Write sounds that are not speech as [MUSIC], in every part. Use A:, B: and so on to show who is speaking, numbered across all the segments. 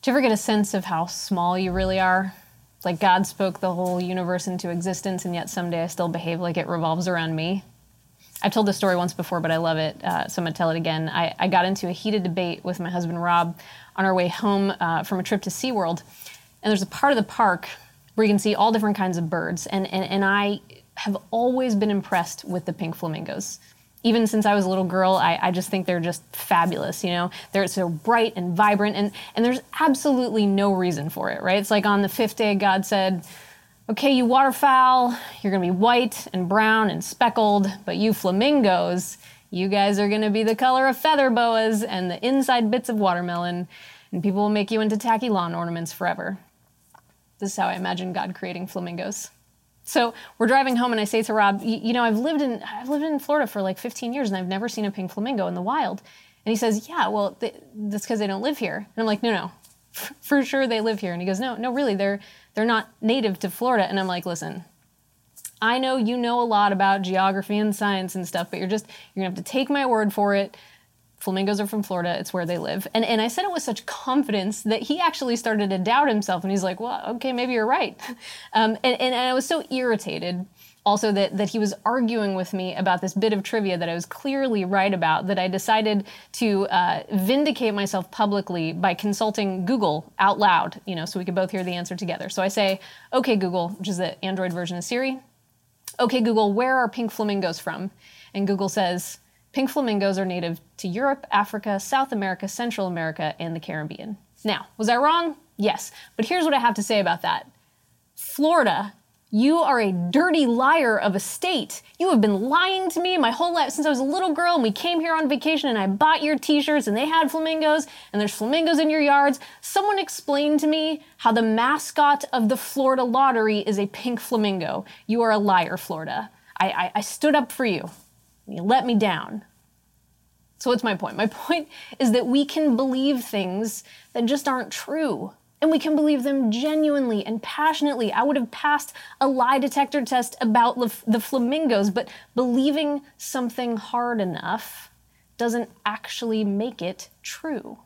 A: Do you ever get a sense of how small you really are? Like God spoke the whole universe into existence, and yet someday I still behave like it revolves around me. I've told this story once before, but I love it, uh, so I'm going to tell it again. I, I, got into a heated debate with my husband Rob on our way home uh, from a trip to SeaWorld. And there's a part of the park where you can see all different kinds of birds. And, and, and I have always been impressed with the pink flamingos even since I was a little girl, I, I, just think they're just fabulous. You know, they're so bright and vibrant, and, and there's absolutely no reason for it, right? It's like on the fifth day, God said, Okay, you waterfowl, you're gonna be white and brown and speckled, but you flamingos, you guys are gonna be the color of feather boas and the inside bits of watermelon, and people will make you into tacky lawn ornaments forever. This is how I imagine God creating flamingos. So we're driving home, and I say to Rob, "You know, I've lived in I've lived in Florida for like 15 years, and I've never seen a pink flamingo in the wild." And he says, "Yeah, well, that's because they don't live here." And I'm like, "No, no, for sure they live here." And he goes, "No, no, really, they're they're not native to Florida." And I'm like, "Listen, I know you know a lot about geography and science and stuff, but you're just you're gonna have to take my word for it flamingos are from Florida. It's where they live. And, and I said it with such confidence that he actually started to doubt himself. And he's like, well, okay, maybe you're right. [LAUGHS] Um, and, and I was so irritated also that, that he was arguing with me about this bit of trivia that I was clearly right about that I decided to uh, vindicate myself publicly by consulting Google out loud, you know, so we could both hear the answer together. So I say, okay, Google, which is the Android version of Siri, okay, Google, where are pink flamingos from? And Google says, Pink flamingos are native to Europe, Africa, South America, Central America, and the Caribbean. Now, was I wrong? Yes. But here's what I have to say about that Florida, you are a dirty liar of a state. You have been lying to me my whole life since I was a little girl and we came here on vacation and I bought your t shirts and they had flamingos and there's flamingos in your yards. Someone explained to me how the mascot of the Florida lottery is a pink flamingo. You are a liar, Florida. I, I, I stood up for you. You let me down. So, what's my point? My [LAUGHS] point is that we can believe things that just aren't true. And we can believe them genuinely and passionately. I would have passed a lie detector test about the flamingos, but believing something hard enough doesn't actually make it true.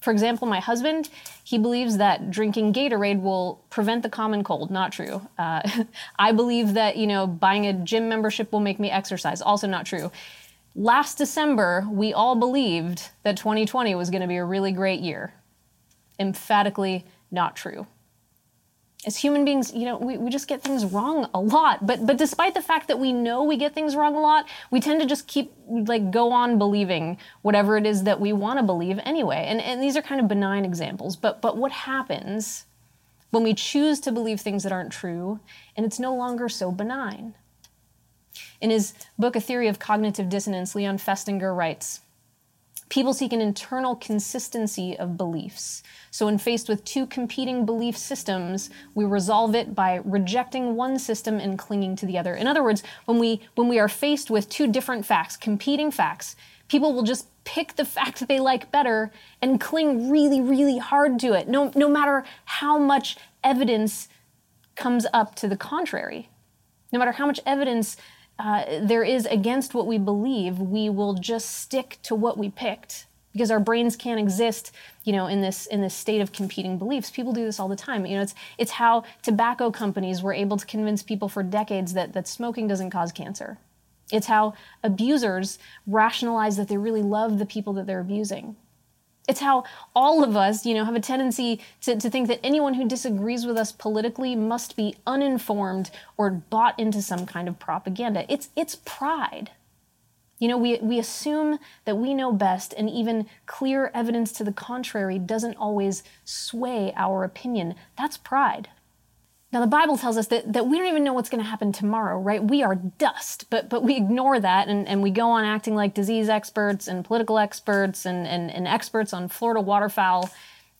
A: For example, my husband, he believes that drinking Gatorade will prevent the common cold. Not true. Uh, [LAUGHS] I believe that, you know, buying a gym membership will make me exercise. Also not true. Last December, we all believed that 2020 was going to be a really great year. Emphatically not true as human beings, you know, we, we just get things wrong a lot. But but despite the fact that we know we get things wrong a lot, we tend to just keep like go on believing whatever it is that we want to believe anyway. And and these are kind of benign examples. But but what happens when we choose to believe things that aren't true and it's no longer so benign? In his book, A Theory of Cognitive Dissonance, Leon Festinger writes, People seek an internal consistency of beliefs. So, when faced with two competing belief systems, we resolve it by rejecting one system and clinging to the other. In other words, when we, when we are faced with two different facts, competing facts, people will just pick the fact that they like better and cling really, really hard to it, no, no matter how much evidence comes up to the contrary. No matter how much evidence uh, there is against what we believe, we will just stick to what we picked because our brains can't exist, you know, in this in this state of competing beliefs. People do this all the time. You know, it's it's how tobacco companies were able to convince people for decades that that smoking doesn't cause cancer. It's how abusers rationalize that they really love the people that they're abusing. It's how all of us, you know, have a tendency to, to think that anyone who disagrees with us politically must be uninformed or bought into some kind of propaganda. It's, it's pride. You know, we, we assume that we know best, and even clear evidence to the contrary doesn't always sway our opinion. That's pride. Now, the Bible tells us that, that we don't even know what's going to happen tomorrow, right? We are dust, but, but we ignore that and, and we go on acting like disease experts and political experts and, and, and experts on Florida waterfowl.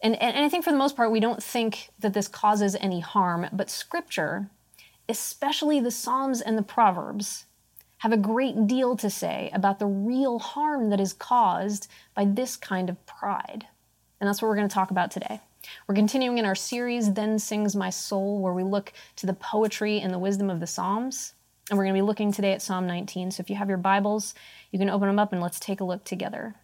A: And, and, and I think for the most part, we don't think that this causes any harm, but Scripture, especially the Psalms and the Proverbs, have a great deal to say about the real harm that is caused by this kind of pride. And that's what we're going to talk about today. We're continuing in our series, Then Sings My Soul, where we look to the poetry and the wisdom of the Psalms. And we're going to be looking today at Psalm 19. So if you have your Bibles, you can open them up and let's take a look together.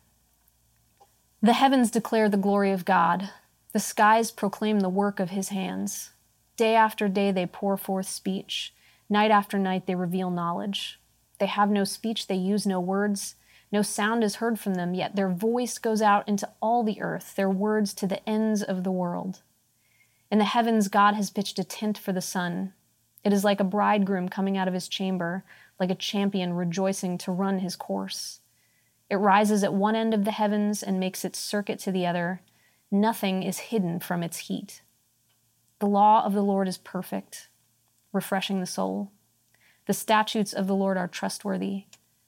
A: The heavens declare the glory of God. The skies proclaim the work of his hands. Day after day they pour forth speech. Night after night they reveal knowledge. They have no speech, they use no words. No sound is heard from them, yet their voice goes out into all the earth, their words to the ends of the world. In the heavens, God has pitched a tent for the sun. It is like a bridegroom coming out of his chamber, like a champion rejoicing to run his course. It rises at one end of the heavens and makes its circuit to the other. Nothing is hidden from its heat. The law of the Lord is perfect, refreshing the soul. The statutes of the Lord are trustworthy,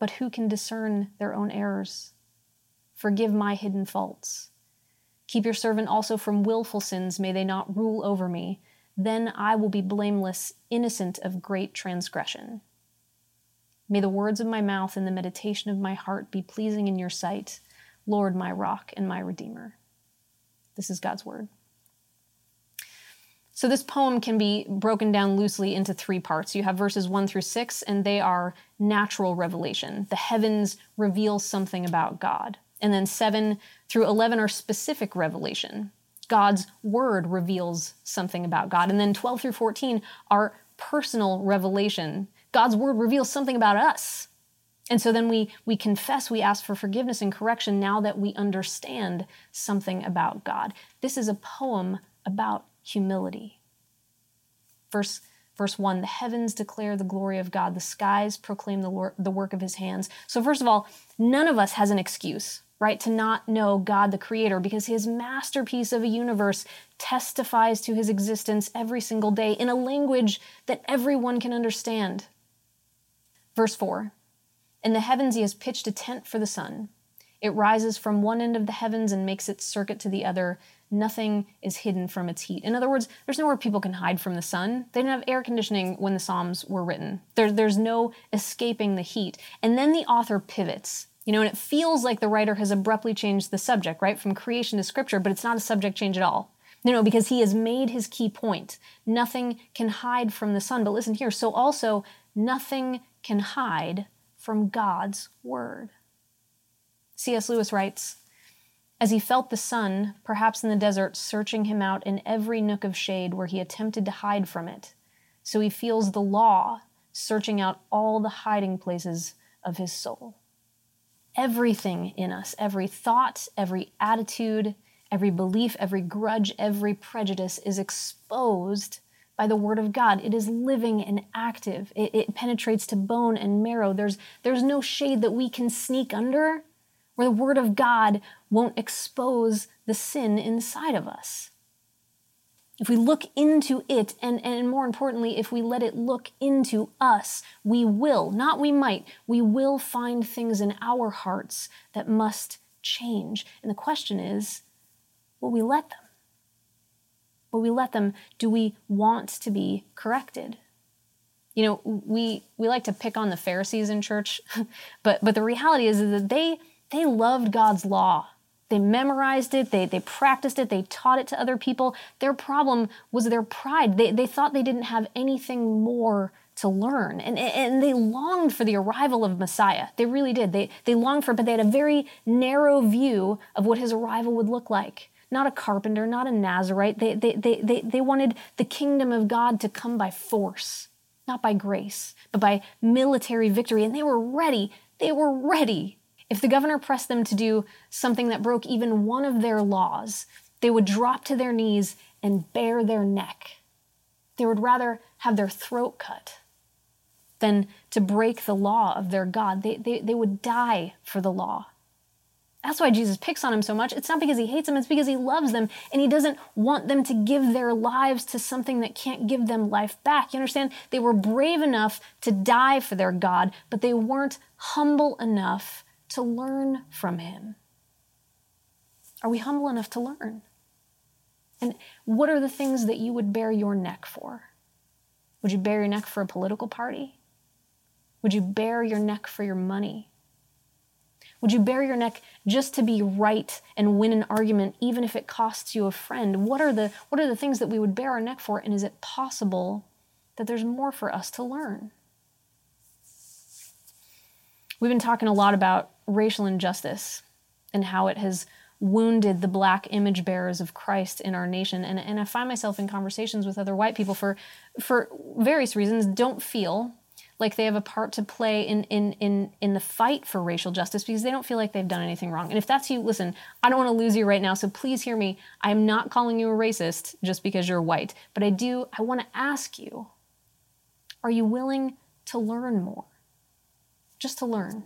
A: But who can discern their own errors? Forgive my hidden faults. Keep your servant also from wilful sins, may they not rule over me. Then I will be blameless, innocent of great transgression. May the words of my mouth and the meditation of my heart be pleasing in your sight, Lord, my rock and my redeemer. This is God's word. So, this poem can be broken down loosely into three parts. You have verses one through six, and they are natural revelation. The heavens reveal something about God. And then seven through 11 are specific revelation. God's word reveals something about God. And then 12 through 14 are personal revelation. God's word reveals something about us. And so then we, we confess, we ask for forgiveness and correction now that we understand something about God. This is a poem about humility. Verse, verse 1 The heavens declare the glory of God, the skies proclaim the, the work of his hands. So, first of all, none of us has an excuse, right, to not know God the Creator because his masterpiece of a universe testifies to his existence every single day in a language that everyone can understand. Verse 4 In the heavens he has pitched a tent for the sun. It rises from one end of the heavens and makes its circuit to the other. Nothing is hidden from its heat. In other words, there's nowhere people can hide from the sun. They didn't have air conditioning when the Psalms were written. There, there's no escaping the heat. And then the author pivots. You know, and it feels like the writer has abruptly changed the subject, right, from creation to scripture, but it's not a subject change at all. No, no, because he has made his key point. Nothing can hide from the sun. But listen here. So also, nothing can hide from God's word. C.S. Lewis writes, as he felt the sun, perhaps in the desert, searching him out in every nook of shade where he attempted to hide from it, so he feels the law searching out all the hiding places of his soul. Everything in us, every thought, every attitude, every belief, every grudge, every prejudice is exposed by the word of God. It is living and active. It, it, penetrates to bone and marrow. There's, there's no shade that we can sneak under where the Word of God won't expose the sin inside of us. If we look into it, and, and more importantly, if we let it look into us, we will, not we might, we will find things in our hearts that must change. And the question is will we let them? Will we let them? Do we want to be corrected? You know, we, we like to pick on the Pharisees in church, [LAUGHS] but, but the reality is that they they loved God's law. They memorized it, they, they practiced it, they taught it to other people. Their problem was their pride. They, they thought they didn't have anything more to learn. And, and they longed for the arrival of Messiah. They really did. They, they longed for it, but they had a very narrow view of what his arrival would look like. Not a carpenter, not a Nazarite. They, they, they, they, they wanted the kingdom of God to come by force, not by grace, but by military victory. And they were ready. They were ready if the governor pressed them to do something that broke even one of their laws, they would drop to their knees and bare their neck. They would rather have their throat cut than to break the law of their God. They, they, they would die for the law. That's why Jesus picks on them so much. It's not because he hates them, it's because he loves them and he doesn't want them to give their lives to something that can't give them life back. You understand? They were brave enough to die for their God, but they weren't humble enough to learn from him? Are we humble enough to learn? And what are the things that you would bare your neck for? Would you bare your neck for a political party? Would you bare your neck for your money? Would you bare your neck just to be right and win an argument, even if it costs you a friend? What are the, what are the things that we would bare our neck for? And is it possible that there's more for us to learn? We've been talking a lot about racial injustice and how it has wounded the black image bearers of Christ in our nation. And, and I find myself in conversations with other white people for, for various reasons, don't feel like they have a part to play in, in, in, in the fight for racial justice because they don't feel like they've done anything wrong. And if that's you, listen, I don't want to lose you right now, so please hear me. I am not calling you a racist just because you're white, but I do, I want to ask you are you willing to learn more? Just to learn.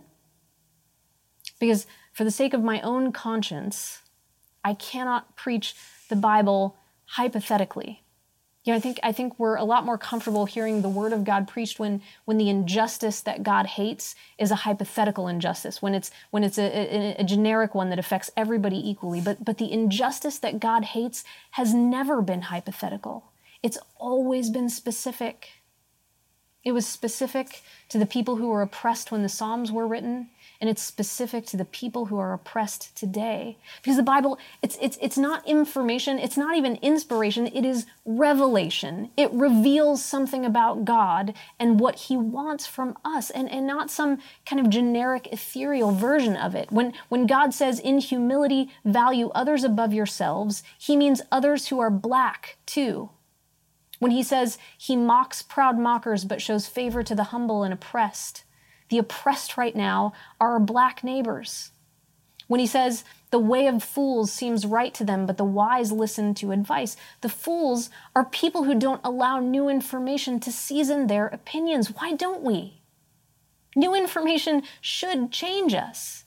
A: Because for the sake of my own conscience, I cannot preach the Bible hypothetically. You know, I think I think we're a lot more comfortable hearing the word of God preached when when the injustice that God hates is a hypothetical injustice, when it's when it's a, a, a generic one that affects everybody equally. But but the injustice that God hates has never been hypothetical. It's always been specific. It was specific to the people who were oppressed when the Psalms were written and it's specific to the people who are oppressed today. Because the bible it's it's it's not information it's not even inspiration it is revelation. It reveals something about god and what he wants from us and and not some kind of generic ethereal version of it. When when god says in humility value others above yourselves he means others who are black too when he says he mocks proud mockers but shows favor to the humble and oppressed the oppressed right now are our black neighbors. When he says, the way of fools seems right to them, but the wise listen to advice. The fools are people who don't allow new information to season their opinions. Why don't we? New information should change us.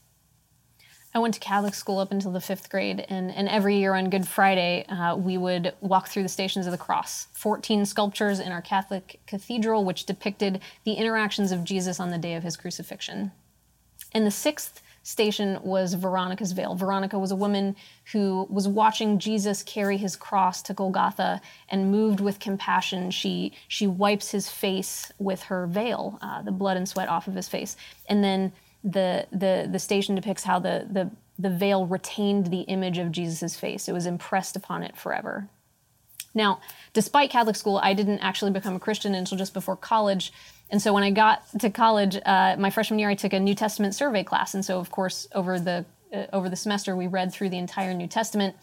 A: I went to Catholic school up until the fifth grade, and, and every year on Good Friday, uh, we would walk through the Stations of the Cross. 14 sculptures in our Catholic cathedral, which depicted the interactions of Jesus on the day of his crucifixion. And the sixth station was Veronica's veil. Veronica was a woman who was watching Jesus carry his cross to Golgotha and moved with compassion. She, she wipes his face with her veil, uh, the blood and sweat off of his face. And then the the the station depicts how the the the veil retained the image of Jesus' face. It was impressed upon it forever. Now, despite Catholic school, I didn't actually become a Christian until just before college. And so when I got to college, uh, my freshman year, I took a New Testament survey class. And so, of course, over the uh, over the semester, we read through the entire New Testament.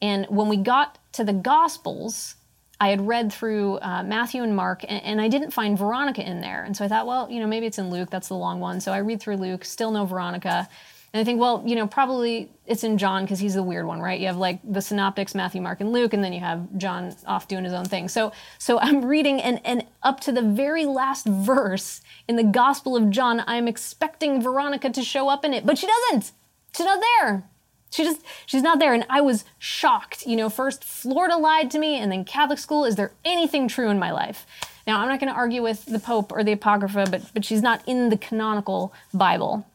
A: And when we got to the Gospels, I had read through uh, Matthew and Mark, and, and, I didn't find Veronica in there. And so I thought, well, you know, maybe it's in Luke. That's the long one. So I read through Luke, still no Veronica. And I think, well, you know, probably it's in John because he's the weird one, right? You have like the synoptics, Matthew, Mark, and Luke, and then you have John off doing his own thing. So, so [LAUGHS] I'm reading, and and up to the very last verse in the Gospel of John, I'm expecting Veronica to show up in it, but she doesn't. She's not there. She just she's not there and I was shocked. You know, first Florida lied to me and then Catholic school. Is there anything true in my life? Now, I'm not going to argue with the Pope or the Apocrypha, but but she's not in the canonical Bible.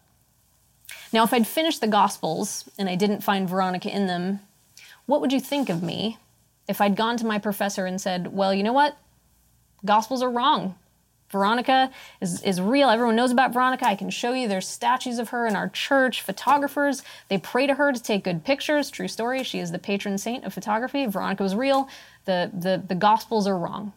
A: Now, if I'd finished the Gospels and I didn't find Veronica in them, what would you think of me if I'd gone to my professor and said, "Well, you know what? Gospels are wrong. Veronica is, is real. Everyone knows about Veronica. I can show you there's statues of her in our church. Photographers, they pray to her to take good pictures. True story. She is the patron saint of photography. Veronica was real. The, the, the Gospels are wrong.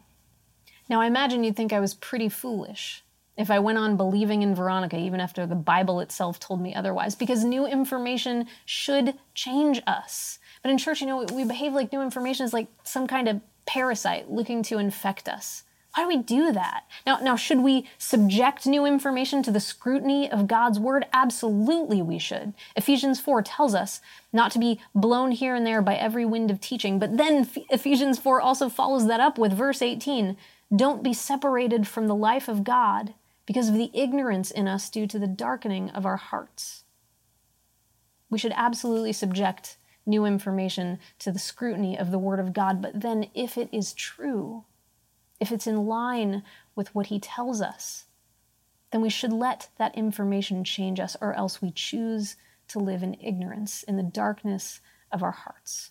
A: Now, I imagine you'd think I was pretty foolish if I went on believing in Veronica, even after the Bible itself told me otherwise, because new information should change us. But in church, you know, we behave like new information is like some kind of parasite looking to infect us. Why do we do that? Now, now, should we subject new information to the scrutiny of God's word? Absolutely, we should. Ephesians 4 tells us not to be blown here and there by every wind of teaching. But then Ephesians 4 also follows that up with verse 18 Don't be separated from the life of God because of the ignorance in us due to the darkening of our hearts. We should absolutely subject new information to the scrutiny of the Word of God, but then if it is true, if it's in line with what he tells us, then we should let that information change us, or else we choose to live in ignorance, in the darkness of our hearts.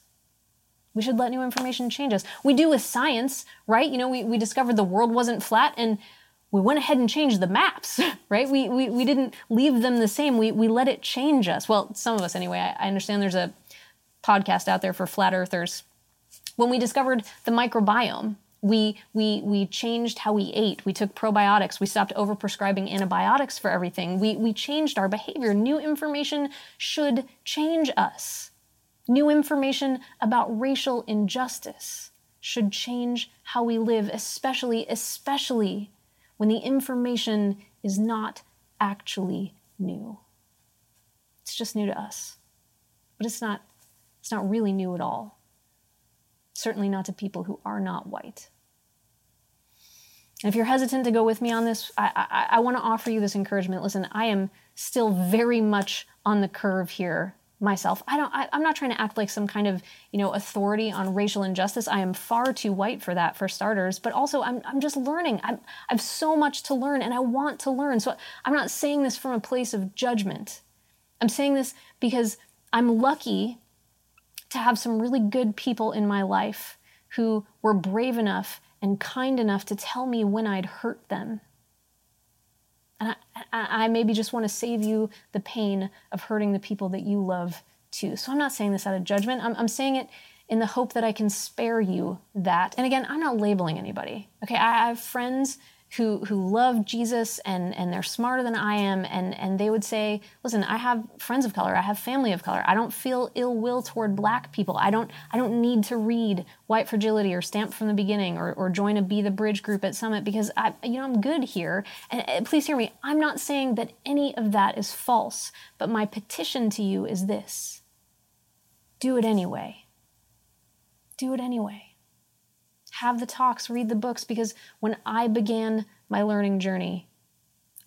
A: We should let new information change us. We do with science, right? You know, we, we discovered the world wasn't flat and we went ahead and changed the maps, [LAUGHS] right? We, we, we didn't leave them the same. We, we let it change us. Well, some of us anyway. I, I understand there's a podcast out there for flat earthers. When we discovered the microbiome, we, we, we changed how we ate. We took probiotics. We stopped overprescribing antibiotics for everything. We, we changed our behavior. New information should change us. New information about racial injustice should change how we live, especially, especially when the information is not actually new. It's just new to us. But it's not, it's not really new at all. Certainly not to people who are not white. And if you're hesitant to go with me on this, I, I, I want to offer you this encouragement. Listen, I am still very much on the curve here myself. I don't. I, am not trying to act like some kind of you know authority on racial injustice. I am far too white for that, for starters. But also, I'm I'm just learning. I'm I've so much to learn, and I want to learn. So I'm not saying this from a place of judgment. I'm saying this because I'm lucky to have some really good people in my life who were brave enough and kind enough to tell me when I'd hurt them. And I, I, maybe just want to save you the pain of hurting the people that you love too. So I'm not saying this out of judgment. I'm, I'm saying it in the hope that I can spare you that. And again, I'm not labeling anybody. Okay, I have friends who who love Jesus and and they're smarter than I am and and they would say, "Listen, I have friends of color, I have family of color. I don't feel ill will toward black people. I don't I don't need to read White Fragility or Stamp from the Beginning or or join a Be the Bridge group at Summit because I you know, I'm good here. And uh, please hear me. I'm not saying that any of that is false, but my petition to you is this. Do it anyway. Do it anyway have the talks, read the books, because when I began my learning journey,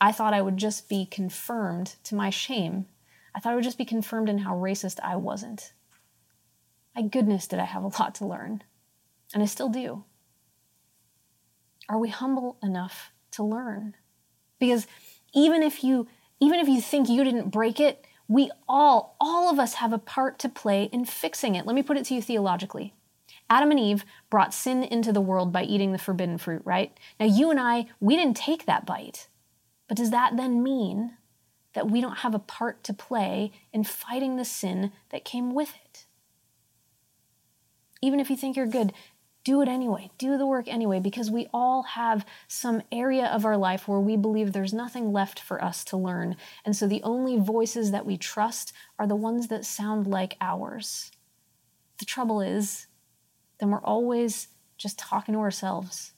A: I thought I would just be confirmed to my shame. I thought I would just be confirmed in how racist I wasn't. My goodness, did I have a lot to learn. And I still do. Are we humble enough to learn? Because even if you even if you think you didn't break it, we all all of us have a part to play in fixing it. Let me put it to you theologically. Adam and Eve brought sin into the world by eating the forbidden fruit, right? Now, you and I, we didn't take that bite. But does that then mean that we don't have a part to play in fighting the sin that came with it? Even if you think you're good, do it anyway. Do the work anyway, because we all have some area of our life where we believe there's nothing left for us to learn. And so the only voices that we trust are the ones that sound like ours. The trouble is, then we're always just talking to ourselves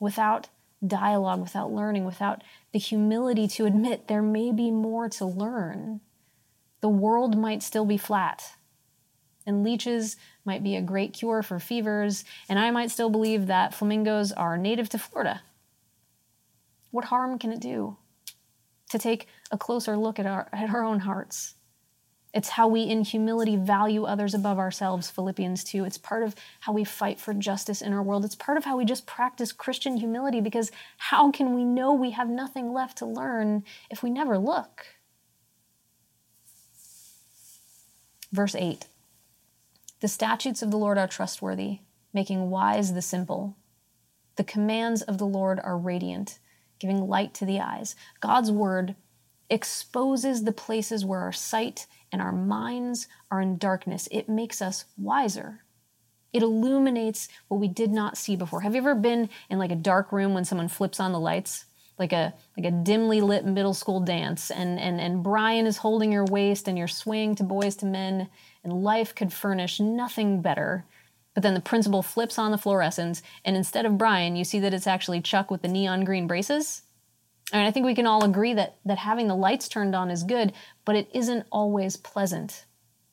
A: without dialogue, without learning, without the humility to admit there may be more to learn. The world might still be flat, and leeches might be a great cure for fevers, and I might still believe that flamingos are native to Florida. What harm can it do to take a closer look at our, at our own hearts? It's how we, in humility, value others above ourselves, Philippians 2. It's part of how we fight for justice in our world. It's part of how we just practice Christian humility because how can we know we have nothing left to learn if we never look? Verse 8 The statutes of the Lord are trustworthy, making wise the simple. The commands of the Lord are radiant, giving light to the eyes. God's word exposes the places where our sight and our minds are in darkness. It makes us wiser. It illuminates what we did not see before. Have you ever been in like a dark room when someone flips on the lights? Like a like a dimly lit middle school dance and and and Brian is holding your waist and you're swaying to Boyz II Men and life could furnish nothing better. But then the principal flips on the fluorescents and instead of Brian, you see that it's actually Chuck with the neon green braces and I think we can all agree that, that having the lights turned on is good, but it isn't always pleasant.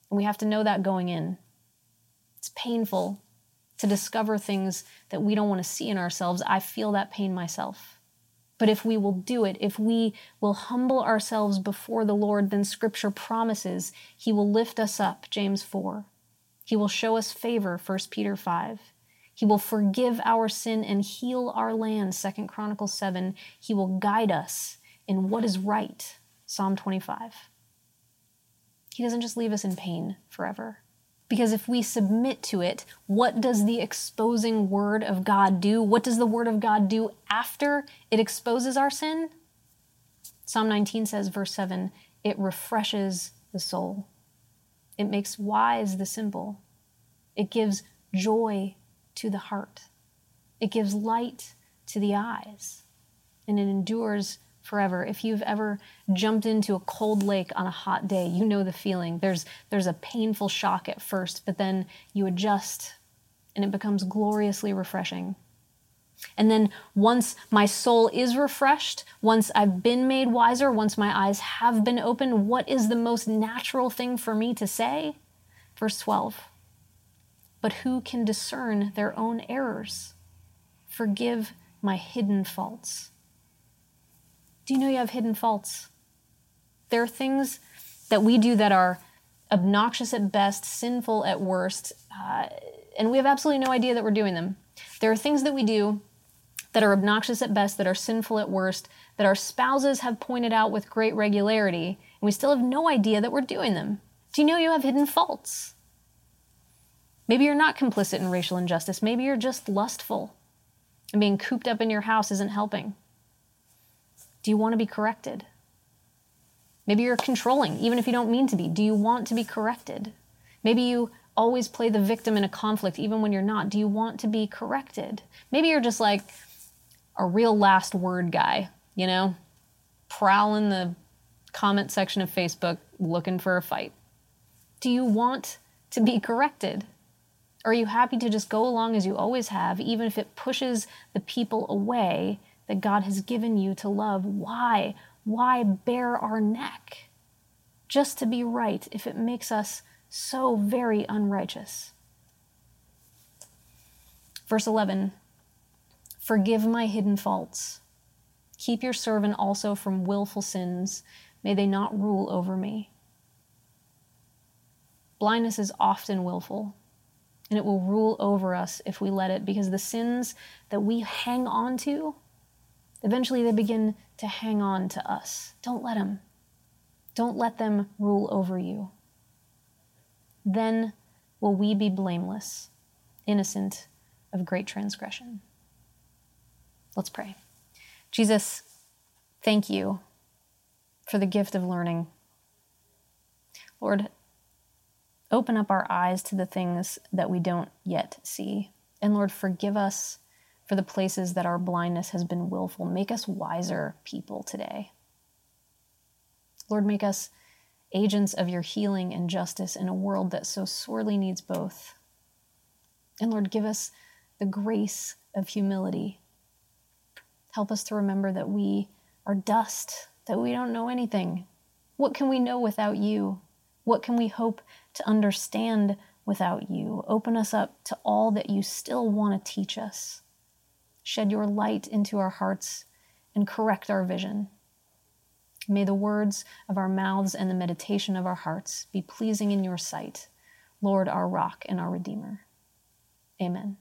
A: And we have to know that going in. It's painful to discover things that we don't want to see in ourselves. I feel that pain myself. But if we will do it, if we will humble ourselves before the Lord, then Scripture promises He will lift us up, James 4. He will show us favor, 1 Peter 5. He will forgive our sin and heal our land, 2 Chronicles 7. He will guide us in what is right, Psalm 25. He doesn't just leave us in pain forever. Because if we submit to it, what does the exposing word of God do? What does the word of God do after it exposes our sin? Psalm 19 says, verse 7 it refreshes the soul, it makes wise the simple, it gives joy to the heart, it gives light to the eyes, and it endures forever. If you've ever jumped into a cold lake on a hot day, you know the feeling. There's there's a painful shock at first, but then you adjust and it becomes gloriously refreshing. And then once my soul is refreshed, once I've been made wiser, once my eyes have been opened, what is the most natural thing for me to say? Verse 12. But who can discern their own errors? Forgive my hidden faults. Do you know you have hidden faults? There are things that we do that are obnoxious at best, sinful at worst, uh, and we have absolutely no idea that we're doing them. There are things that we do that are obnoxious at best, that are sinful at worst, that our spouses have pointed out with great regularity, and we still have no idea that we're doing them. Do you know you have hidden faults? Maybe you're not complicit in racial injustice. Maybe you're just lustful, and being cooped up in your house isn't helping. Do you want to be corrected? Maybe you're controlling, even if you don't mean to be. Do you want to be corrected? Maybe you always play the victim in a conflict, even when you're not. Do you want to be corrected? Maybe you're just like a real last word guy, you know, prowling the comment section of Facebook looking for a fight. Do you want to be corrected? Are you happy to just go along as you always have, even if it pushes the people away that God has given you to love. Why? Why bare our neck? Just to be right if it makes us so very unrighteous. Verse 11 Forgive my hidden faults. Keep your servant also from willful sins. May they not rule over me. Blindness is often willful, and it will rule over us if we let it, because the sins that we hang on to Eventually, they begin to hang on to us. Don't let them. Don't let them rule over you. Then will we be blameless, innocent of great transgression. Let's pray. Jesus, thank you for the gift of learning. Lord, open up our eyes to the things that we don't yet see. And Lord, forgive us for the places that our blindness has been willful. Make us wiser people today. Lord, make us agents of your healing and justice in a world that so sorely needs both. And Lord, give us the grace of humility. Help us to remember that we are dust, that we don't know anything. What can we know without you? What can we hope to understand without you? Open us up to all that you still want to teach us shed your light into our hearts, and correct our vision. May the words of our mouths and the meditation of our hearts be pleasing in your sight, Lord, our rock and our Redeemer. Amen.